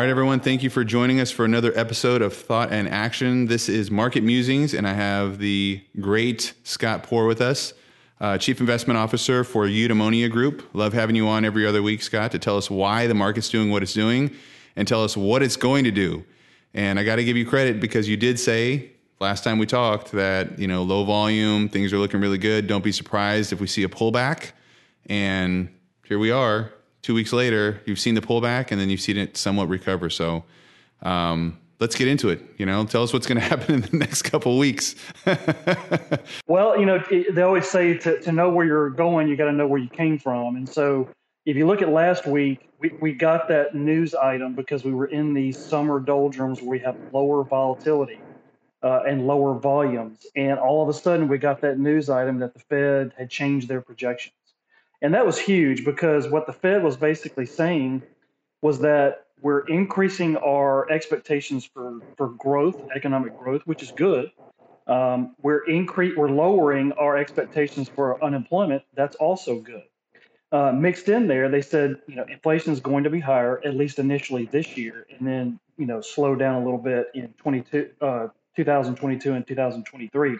All right, everyone, thank you for joining us for another episode of Thought and Action. This is Market Musings, and I have the great Scott Poor with us, uh, Chief Investment Officer for Eudaimonia Group. Love having you on every other week, Scott, to tell us why the market's doing what it's doing and tell us what it's going to do. And I got to give you credit because you did say last time we talked that, you know, low volume, things are looking really good. Don't be surprised if we see a pullback. And here we are, two weeks later, you've seen the pullback and then you've seen it somewhat recover. So um, let's get into it. You know, tell us what's going to happen in the next couple weeks. well, you know, they always say to, to know where you're going, you got to know where you came from. And so if you look at last week, we, we got that news item because we were in these summer doldrums where we have lower volatility. Uh, and lower volumes. And all of a sudden, we got that news item that the Fed had changed their projections. And that was huge because what the Fed was basically saying was that we're increasing our expectations for, for growth, economic growth, which is good. Um, we're incre- we're lowering our expectations for unemployment. That's also good. Uh, mixed in there, they said you know inflation is going to be higher at least initially this year, and then you know slow down a little bit in 22, uh, 2022 and 2023.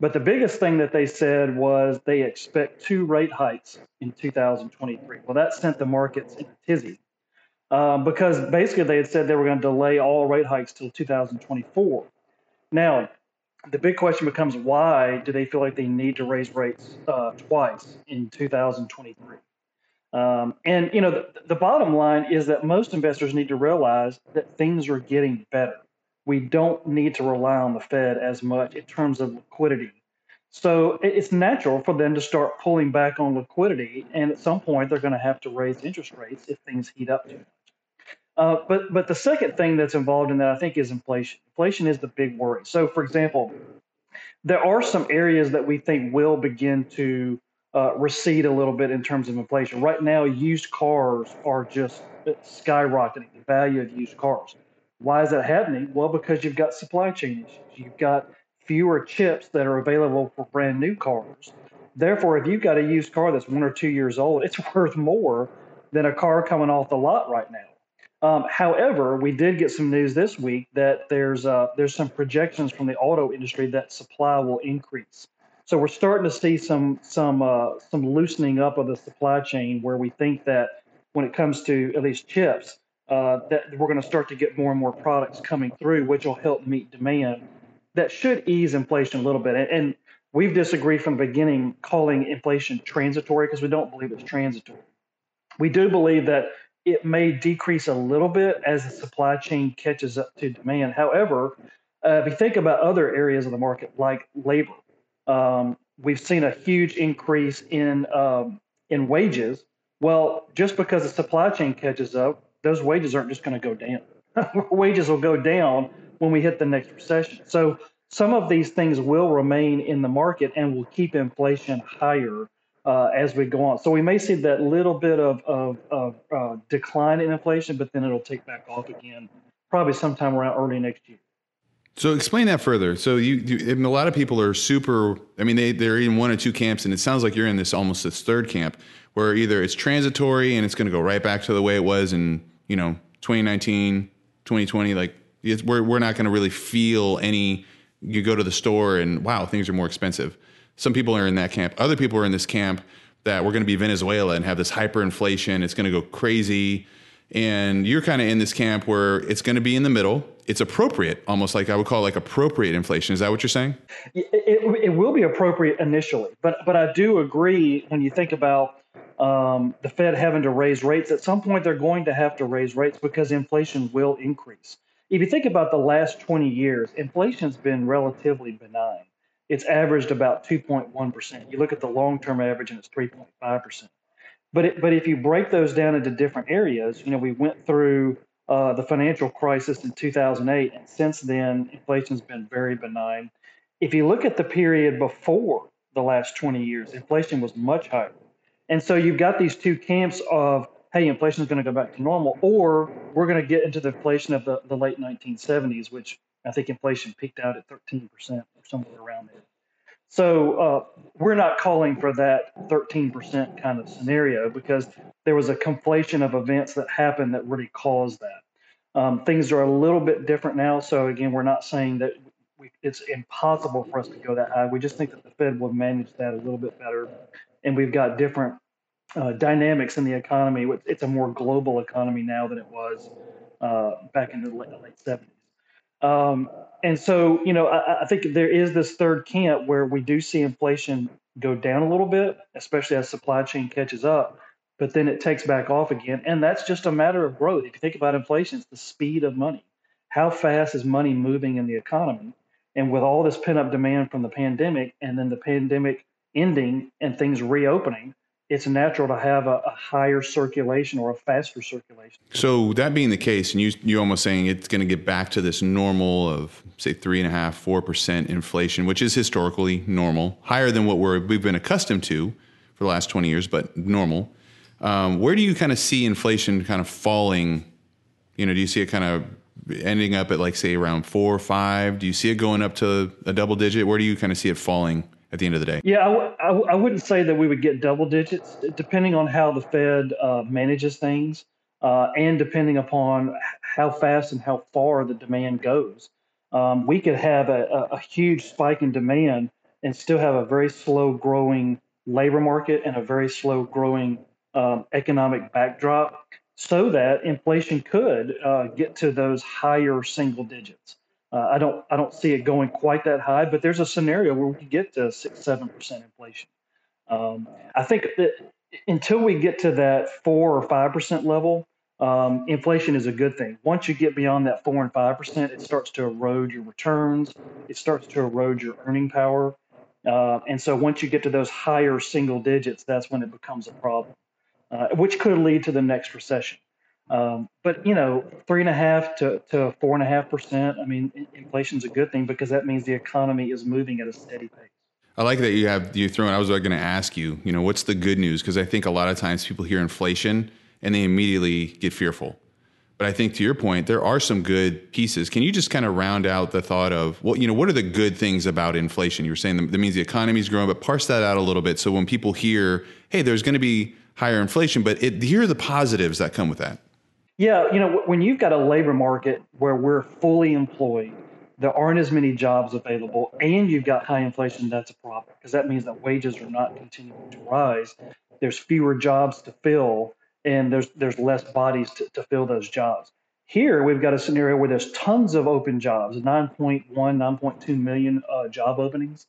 But the biggest thing that they said was they expect two rate hikes in 2023. Well, that sent the markets in a tizzy um, because basically they had said they were going to delay all rate hikes till 2024. Now, the big question becomes why do they feel like they need to raise rates uh, twice in 2023? Um, and you know the, the bottom line is that most investors need to realize that things are getting better we don't need to rely on the Fed as much in terms of liquidity. So it's natural for them to start pulling back on liquidity, and at some point they're going to have to raise interest rates if things heat up too much. Uh, but but the second thing that's involved in that I think is inflation. Inflation is the big worry. So for example, there are some areas that we think will begin to uh, recede a little bit in terms of inflation. Right now, used cars are just skyrocketing. The value of used cars. Why is that happening? Well, because you've got supply chain issues. You've got fewer chips that are available for brand new cars. Therefore, if you've got a used car that's one or two years old, it's worth more than a car coming off the lot right now. Um, however, we did get some news this week that there's uh, there's some projections from the auto industry that supply will increase. So we're starting to see some some uh, some loosening up of the supply chain where we think that when it comes to at least chips, uh, that we're going to start to get more and more products coming through, which will help meet demand. That should ease inflation a little bit. And, and we've disagreed from the beginning calling inflation transitory because we don't believe it's transitory. We do believe that it may decrease a little bit as the supply chain catches up to demand. However, uh, if you think about other areas of the market like labor, um, we've seen a huge increase in um, in wages. Well, just because the supply chain catches up, those wages aren't just going to go down. wages will go down when we hit the next recession. So some of these things will remain in the market and will keep inflation higher uh, as we go on. So we may see that little bit of, of, of uh, decline in inflation, but then it'll take back off again, probably sometime around early next year. So explain that further. So you, you a lot of people are super. I mean, they they're in one or two camps, and it sounds like you're in this almost this third camp, where either it's transitory and it's going to go right back to the way it was in you know 2019 2020 like we're, we're not going to really feel any you go to the store and wow things are more expensive. Some people are in that camp. Other people are in this camp that we're going to be venezuela and have this hyperinflation. It's going to go crazy. And you're kind of in this camp where it's going to be in the middle. It's appropriate almost like i would call like appropriate inflation. Is that what you're saying? It, it, it will be appropriate initially but but i do agree when you think about um, the Fed having to raise rates, at some point they're going to have to raise rates because inflation will increase. If you think about the last 20 years, inflation's been relatively benign. It's averaged about 2.1%. You look at the long term average and it's 3.5%. But, it, but if you break those down into different areas, you know, we went through uh, the financial crisis in 2008, and since then, inflation's been very benign. If you look at the period before the last 20 years, inflation was much higher. And so you've got these two camps of, hey, inflation is going to go back to normal, or we're going to get into the inflation of the, the late 1970s, which I think inflation peaked out at 13% or somewhere around there. So uh, we're not calling for that 13% kind of scenario because there was a conflation of events that happened that really caused that. Um, things are a little bit different now. So again, we're not saying that we, it's impossible for us to go that high. We just think that the Fed will manage that a little bit better, and we've got different uh, dynamics in the economy. It's a more global economy now than it was uh, back in the late, late 70s. Um, and so, you know, I, I, think there is this third camp where we do see inflation go down a little bit, especially as supply chain catches up, but then it takes back off again. And that's just a matter of growth. If you think about inflation, it's the speed of money. How fast is money moving in the economy? And with all this pent up demand from the pandemic and then the pandemic ending and things reopening, it's natural to have a, a, higher circulation or a faster circulation. So that being the case, and you you almost saying it's going to get back to this normal of say three and a half, four percent inflation, which is historically normal, higher than what we're we've been accustomed to for the last twenty years, but normal. Um, where do you kind of see inflation kind of falling? You know, do you see it kind of ending up at like say around four or five? Do you see it going up to a double digit? Where do you kind of see it falling? At the end of the day? Yeah, I w- I, w- I wouldn't say that we would get double digits, depending on how the Fed uh, manages things uh, and depending upon how fast and how far the demand goes. Um, we could have a, a, a, huge spike in demand and still have a very slow growing labor market and a very slow growing um, economic backdrop so that inflation could uh, get to those higher single digits. Uh, I don't I don't see it going quite that high, but there's a scenario where we could get to six seven percent inflation. Um, I think that until we get to that four or five percent level, um, inflation is a good thing. Once you get beyond that four and five percent, it starts to erode your returns. It starts to erode your earning power. Uh, and so once you get to those higher single digits, that's when it becomes a problem, uh, which could lead to the next recession. Um, but you know, three and a half to, to four and a half percent. I mean, inflation is a good thing because that means the economy is moving at a steady pace. I like that you have you thrown. I was going to ask you, you know, what's the good news? Because I think a lot of times people hear inflation and they immediately get fearful. But I think to your point, there are some good pieces. Can you just kind of round out the thought of, well, you know, what are the good things about inflation? You were saying that means the economy is growing, but parse that out a little bit. So when people hear, hey, there's going to be higher inflation, but it, here are the positives that come with that. Yeah, you know, when you've got a labor market where we're fully employed, there aren't as many jobs available, and you've got high inflation, that's a problem because that means that wages are not continuing to rise. There's fewer jobs to fill, and there's there's less bodies to, to fill those jobs. Here, we've got a scenario where there's tons of open jobs 9.1, 9.2 million uh, job openings,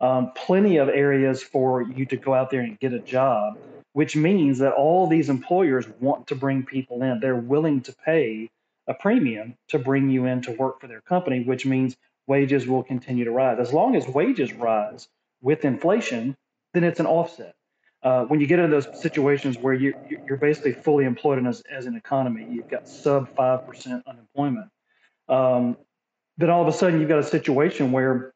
um, plenty of areas for you to go out there and get a job which means that all these employers want to bring people in. They're willing to pay a premium to bring you in to work for their company, which means wages will continue to rise. As long as wages rise with inflation, then it's an offset. Uh, when you get into those situations where you, you're basically fully employed as, as an economy, you've got sub 5% unemployment, um, then all of a sudden you've got a situation where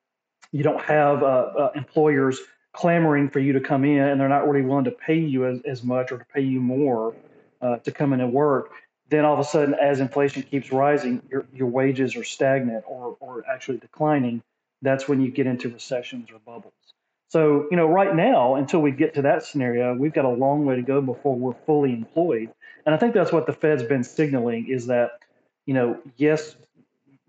you don't have uh, uh, employers clamoring for you to come in and they're not really willing to pay you as, as much or to pay you more uh, to come in and work, then all of a sudden, as inflation keeps rising, your, your wages are stagnant or, or actually declining. That's when you get into recessions or bubbles. So, you know, right now, until we get to that scenario, we've got a long way to go before we're fully employed. And I think that's what the Fed's been signaling is that, you know, yes,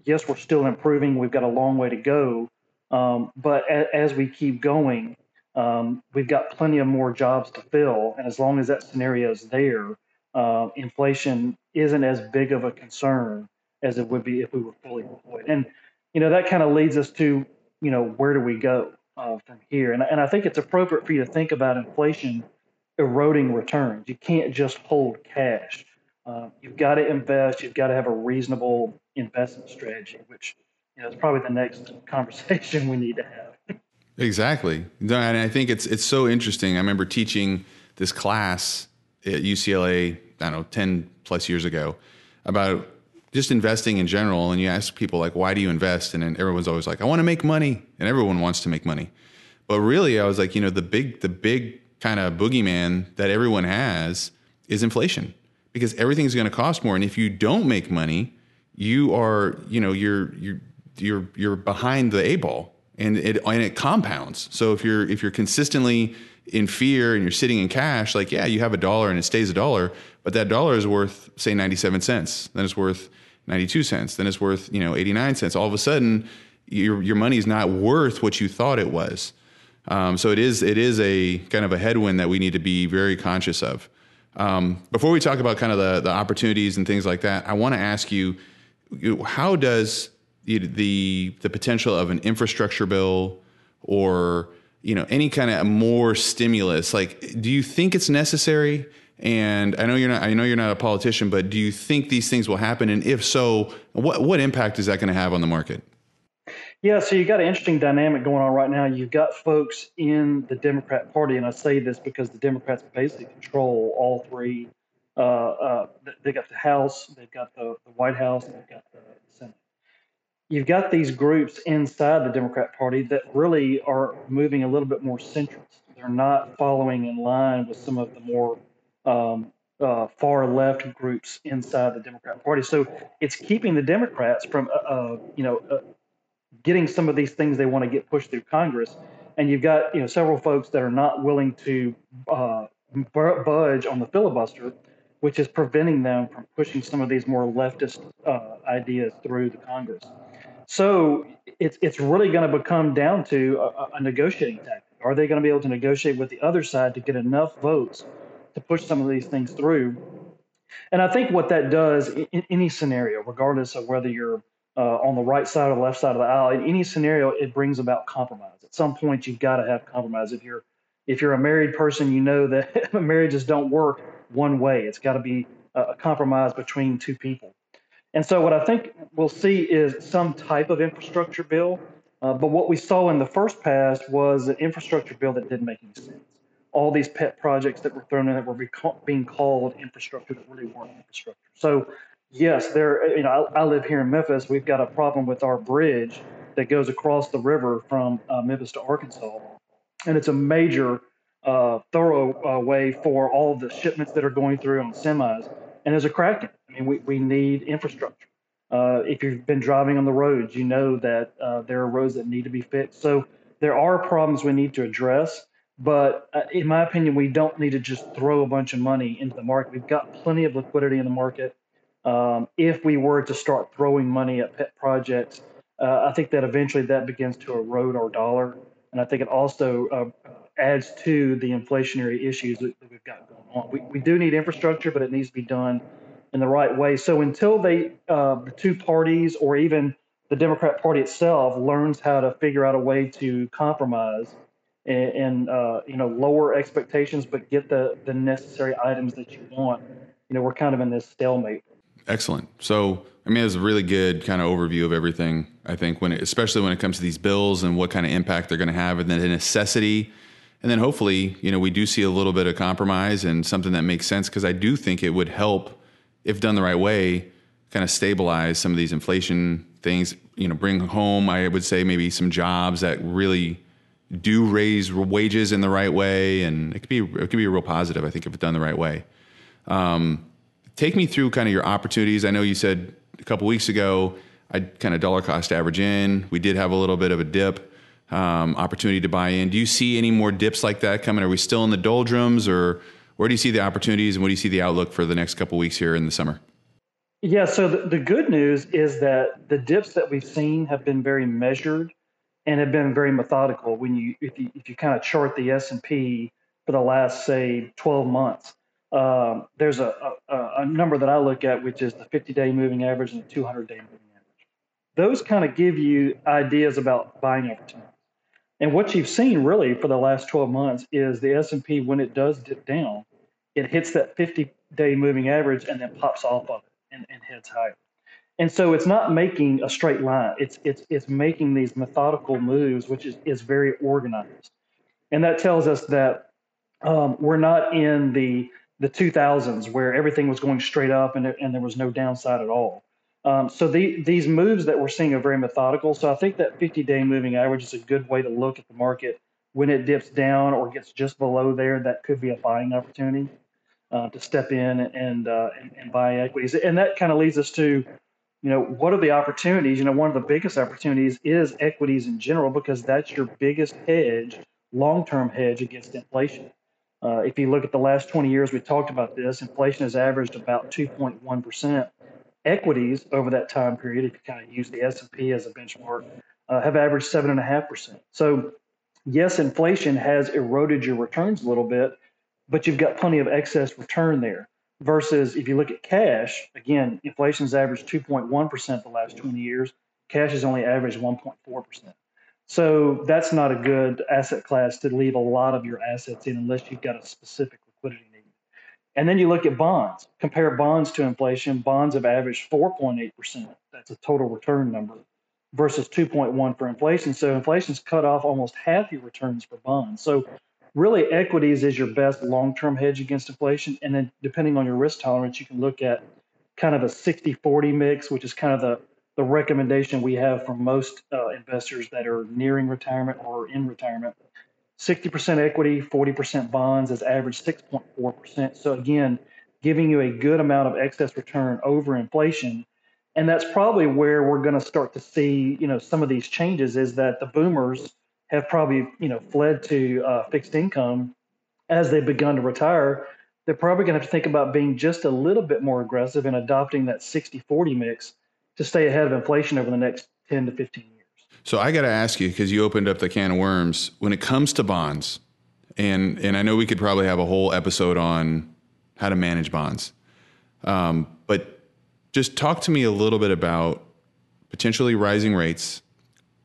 yes, we're still improving. We've got a long way to go. Um, but a, as we keep going, um, we've got plenty of more jobs to fill. And as long as that scenario is there, uh, inflation isn't as big of a concern as it would be if we were fully employed. And, you know, that kind of leads us to, you know, where do we go uh, from here? And, and I think it's appropriate for you to think about inflation eroding returns. You can't just hold cash. Uh, you've got to invest. You've got to have a reasonable investment strategy, which, you know, is probably the next conversation we need to have. Exactly. and I think it's it's so interesting. I remember teaching this class at UCLA, I don't know, 10 plus years ago about just investing in general. And you ask people like, why do you invest? And then everyone's always like, I want to make money. And everyone wants to make money. But really, I was like, you know, the big, the big kind of boogeyman that everyone has is inflation because everything's going to cost more. And if you don't make money, you are, you know, you're, you're, you're, you're behind the A ball and it and it compounds. So if you're if you're consistently in fear and you're sitting in cash, like yeah, you have a dollar and it stays a dollar, but that dollar is worth say 97 cents. Then it's worth 92 cents, then it's worth, you know, 89 cents. All of a sudden, your your money is not worth what you thought it was. Um, so it is it is a kind of a headwind that we need to be very conscious of. Um, before we talk about kind of the the opportunities and things like that, I want to ask you, how does the the potential of an infrastructure bill or you know any kind of more stimulus like do you think it's necessary and I know you're not I know you're not a politician but do you think these things will happen and if so what what impact is that going to have on the market yeah, so you've got an interesting dynamic going on right now. You've got folks in the Democrat Party, and I say this because the Democrats basically control all three. Uh, uh, they got the House, they've got the, the White House, and they've got the Senate. You've got these groups inside the Democrat Party that really are moving a little bit more centrist. They're not following in line with some of the more um, uh, far left groups inside the Democrat Party. So it's keeping the Democrats from, uh, uh you know, uh, getting some of these things they want to get pushed through Congress. And you've got you know several folks that are not willing to uh, budge on the filibuster, which is preventing them from pushing some of these more leftist uh, ideas through the Congress. So it's it's really going to become down to a, a negotiating tactic. Are they going to be able to negotiate with the other side to get enough votes to push some of these things through? And I think what that does in any scenario, regardless of whether you're uh, on the right side or the left side of the aisle. In any scenario, it brings about compromise. At some point, you've got to have compromise. If you're if you're a married person, you know that marriages don't work one way. It's got to be a compromise between two people. And so, what I think we'll see is some type of infrastructure bill. Uh, but what we saw in the first pass was an infrastructure bill that didn't make any sense. All these pet projects that were thrown in that were being called infrastructure that really weren't infrastructure. So yes, there. You know, I, I, live here in Memphis. We've got a problem with our bridge that goes across the river from uh, Memphis to Arkansas, and it's a major uh, thorough uh, way for all the shipments that are going through on semis. And there's a crack in it. Mean, we, we need infrastructure. Uh, if you've been driving on the roads, you know that uh, there are roads that need to be fixed. So there are problems we need to address. But uh, in my opinion, we don't need to just throw a bunch of money into the market. We've got plenty of liquidity in the market. Um, if we were to start throwing money at pet projects, uh, I think that eventually that begins to erode our dollar, and I think it also uh, adds to the inflationary issues that, we've got going on. We, we do need infrastructure, but it needs to be done in the right way. So until they, uh, the two parties, or even the Democrat Party itself, learns how to figure out a way to compromise and, and uh, you know lower expectations, but get the the necessary items that you want, you know, we're kind of in this stalemate Excellent. So, I mean, it's a really good kind of overview of everything. I think when, it, especially when it comes to these bills and what kind of impact they're going to have, and then the necessity, and then hopefully, you know, we do see a little bit of compromise and something that makes sense because I do think it would help, if done the right way, kind of stabilize some of these inflation things. You know, bring home, I would say, maybe some jobs that really do raise wages in the right way, and it could be it could be a real positive. I think if it's done the right way. Um, take me through kind of your opportunities. I know you said a couple weeks ago I kind of dollar cost average in. We did have a little bit of a dip um, opportunity to buy in. Do you see any more dips like that coming? Are we still in the doldrums, or where do you see the opportunities, and what do you see the outlook for the next couple weeks here in the summer? Yeah, so the, the good news is that the dips that we've seen have been very measured and have been very methodical. When you if you if you kind of chart the S and P for the last say 12 months, um, there's a, a, a, number that I look at, which is the 50 day moving average and the 200 day moving average. Those kind of give you ideas about buying opportunities. And what you've seen really for the last 12 months is the S&P, when it does dip down, it hits that 50 day moving average and then pops off of it and, and heads higher. And so it's not making a straight line. It's it's it's making these methodical moves, which is, is very organized. And that tells us that um, we're not in the the 2000s where everything was going straight up and, and there was no downside at all. Um, so the, these moves that we're seeing are very methodical. So I think that 50 day moving average is a good way to look at the market when it dips down or gets just below there. That could be a buying opportunity uh, to step in and, uh, and, and buy equities. And that kind of leads us to, you know, what are the opportunities? You know, one of the biggest opportunities is equities in general because that's your biggest hedge, long term hedge against inflation. Uh, if you look at the last 20 years, we talked about this. Inflation has averaged about 2.1%. equities over that time period, if you kind of use the S&P as a benchmark, uh, have averaged 7.5%. So yes, inflation has eroded your returns a little bit, but you've got plenty of excess return there. Versus if you look at cash, again, inflation's averaged 2.1% the last 20 years. Cash has only averaged 1.4%. So that's not a good asset class to leave a lot of your assets in unless you've got a specific liquidity. And then you look at bonds, compare bonds to inflation. Bonds have averaged 4.8%. That's a total return number versus 2.1 for inflation. So inflation's cut off almost half your returns for bonds. So really equities is your best long-term hedge against inflation. And then depending on your risk tolerance, you can look at kind of a 60-40 mix, which is kind of the the recommendation we have from most uh, investors that are nearing retirement or in retirement 60% equity 40% bonds is average 6.4% so again giving you a good amount of excess return over inflation and that's probably where we're going to start to see you know some of these changes is that the boomers have probably you know fled to uh, fixed income as they've begun to retire they're probably going to have to think about being just a little bit more aggressive in adopting that 60-40 mix to stay ahead of inflation over the next 10 to 15 years. So I got to ask you because you opened up the can of worms when it comes to bonds, and and I know we could probably have a whole episode on how to manage bonds, um, but just talk to me a little bit about potentially rising rates,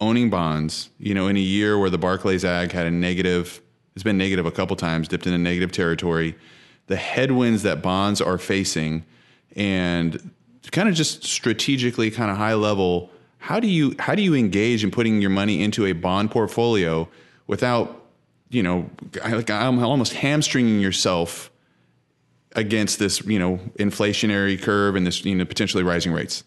owning bonds. You know, in a year where the Barclays Ag had a negative, it's been negative a couple times, dipped into negative territory. The headwinds that bonds are facing, and kind of just strategically, kind of high level, how do you how do you engage in putting your money into a bond portfolio without, you know, like I'm almost hamstringing yourself against this, you know, inflationary curve and this, you know, potentially rising rates?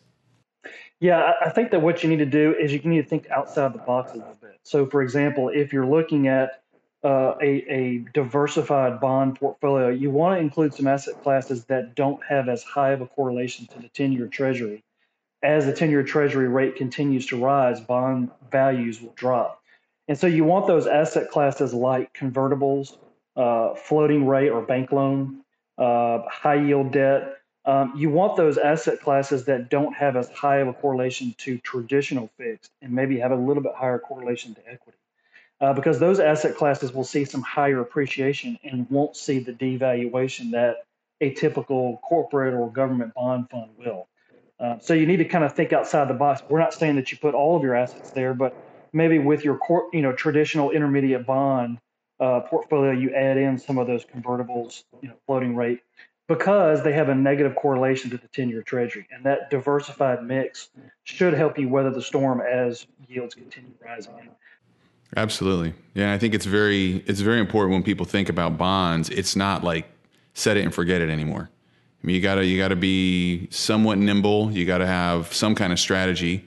Yeah, I think that what you need to do is you need to think outside the box a little bit. So, for example, if you're looking at uh, a, a diversified bond portfolio, you want to include some asset classes that don't have as high of a correlation to the 10 year treasury. As the 10 year treasury rate continues to rise, bond values will drop. And so you want those asset classes like convertibles, uh, floating rate or bank loan, uh, high yield debt. Um, you want those asset classes that don't have as high of a correlation to traditional fixed and maybe have a little bit higher correlation to equity uh, because those asset classes will see some higher appreciation and won't see the devaluation that a typical corporate or government bond fund will. Uh, so you need to kind of think outside the box. We're not saying that you put all of your assets there, but maybe with your cor- you know traditional intermediate bond uh, portfolio, you add in some of those convertibles, you know, floating rate, because they have a negative correlation to the 10-year Treasury, and that diversified mix should help you weather the storm as yields continue rising. Absolutely. Yeah, I think it's very it's very important when people think about bonds. It's not like set it and forget it anymore. I mean, you gotta you gotta be somewhat nimble. You gotta have some kind of strategy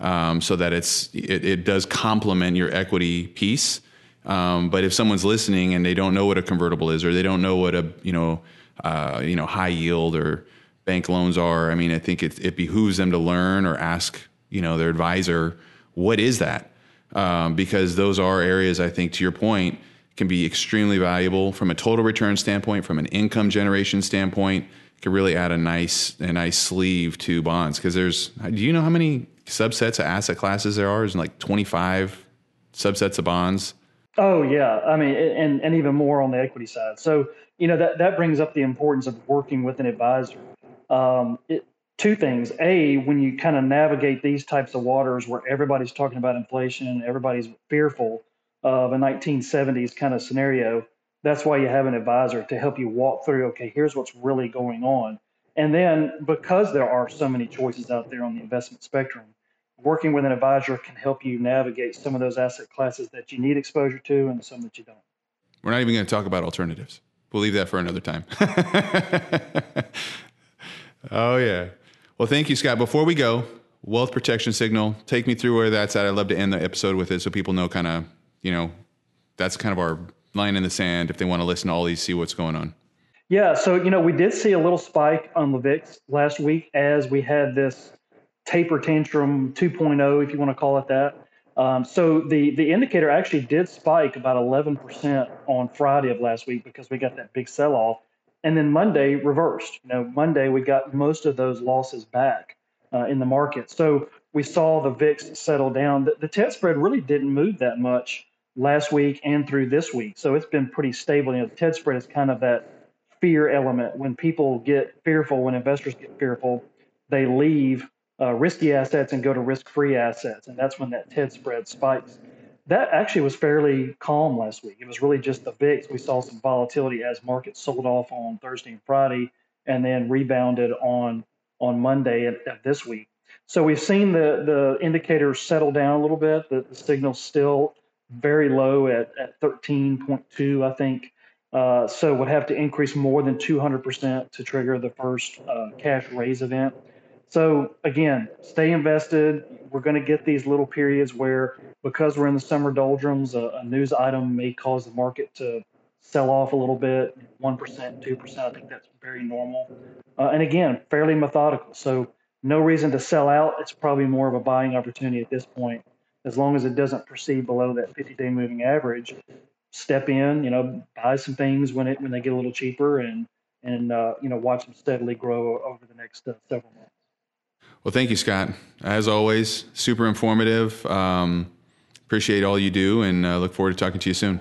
um, so that it's it, it does complement your equity piece. Um, but if someone's listening and they don't know what a convertible is, or they don't know what a you know uh, you know high yield or bank loans are, I mean, I think it, it behooves them to learn or ask you know their advisor what is that um, because those are areas I think, to your point, can be extremely valuable from a total return standpoint, from an income generation standpoint. Could really add a nice a nice sleeve to bonds because there's. Do you know how many subsets of asset classes there are? Is like 25 subsets of bonds. Oh yeah, I mean, and and even more on the equity side. So you know that that brings up the importance of working with an advisor. Um, it, two things. A, when you kind of navigate these types of waters where everybody's talking about inflation everybody's fearful of a 1970s kind of scenario, that's why you have an advisor to help you walk through, okay, here's what's really going on. And then because there are so many choices out there on the investment spectrum, working with an advisor can help you navigate some of those asset classes that you need exposure to and some that you don't. We're not even going to talk about alternatives. We'll leave that for another time. oh, yeah. Well, thank you, Scott. Before we go, wealth protection signal. Take me through where that's at. I'd love to end the episode with it so people know kind of, you know, that's kind of our line in the sand if they want to listen to all these, see what's going on. Yeah. So, you know, we did see a little spike on the VIX last week as we had this taper tantrum 2.0, if you want to call it that. Um, so the the indicator actually did spike about 11% on Friday of last week because we got that big sell off And then Monday reversed. You know, Monday we got most of those losses back uh, in the market. So we saw the VIX settle down. The, the TED spread really didn't move that much last week and through this week. So it's been pretty stable. You know, the TED spread is kind of that fear element. When people get fearful, when investors get fearful, they leave uh, risky assets and go to risk-free assets, and that's when that TED spread spikes. That actually was fairly calm last week. It was really just the VIX. We saw some volatility as markets sold off on Thursday and Friday, and then rebounded on on Monday of this week. So we've seen the the indicators settle down a little bit. The, the signal's still very low at, at 13.2, I think. Uh, so would have to increase more than 200% to trigger the first uh, cash raise event. So again, stay invested. We're going to get these little periods where, because we're in the summer doldrums, a, a news item may cause the market to sell off a little bit, one percent, two percent. I think that's very normal. Uh, and again, fairly methodical. So no reason to sell out. It's probably more of a buying opportunity at this point, as long as it doesn't proceed below that 50-day moving average. Step in, you know, buy some things when it when they get a little cheaper, and and uh, you know watch them steadily grow over the next uh, several months. Well, thank you, Scott. As always, super informative. Um, appreciate all you do, and uh, look forward to talking to you soon.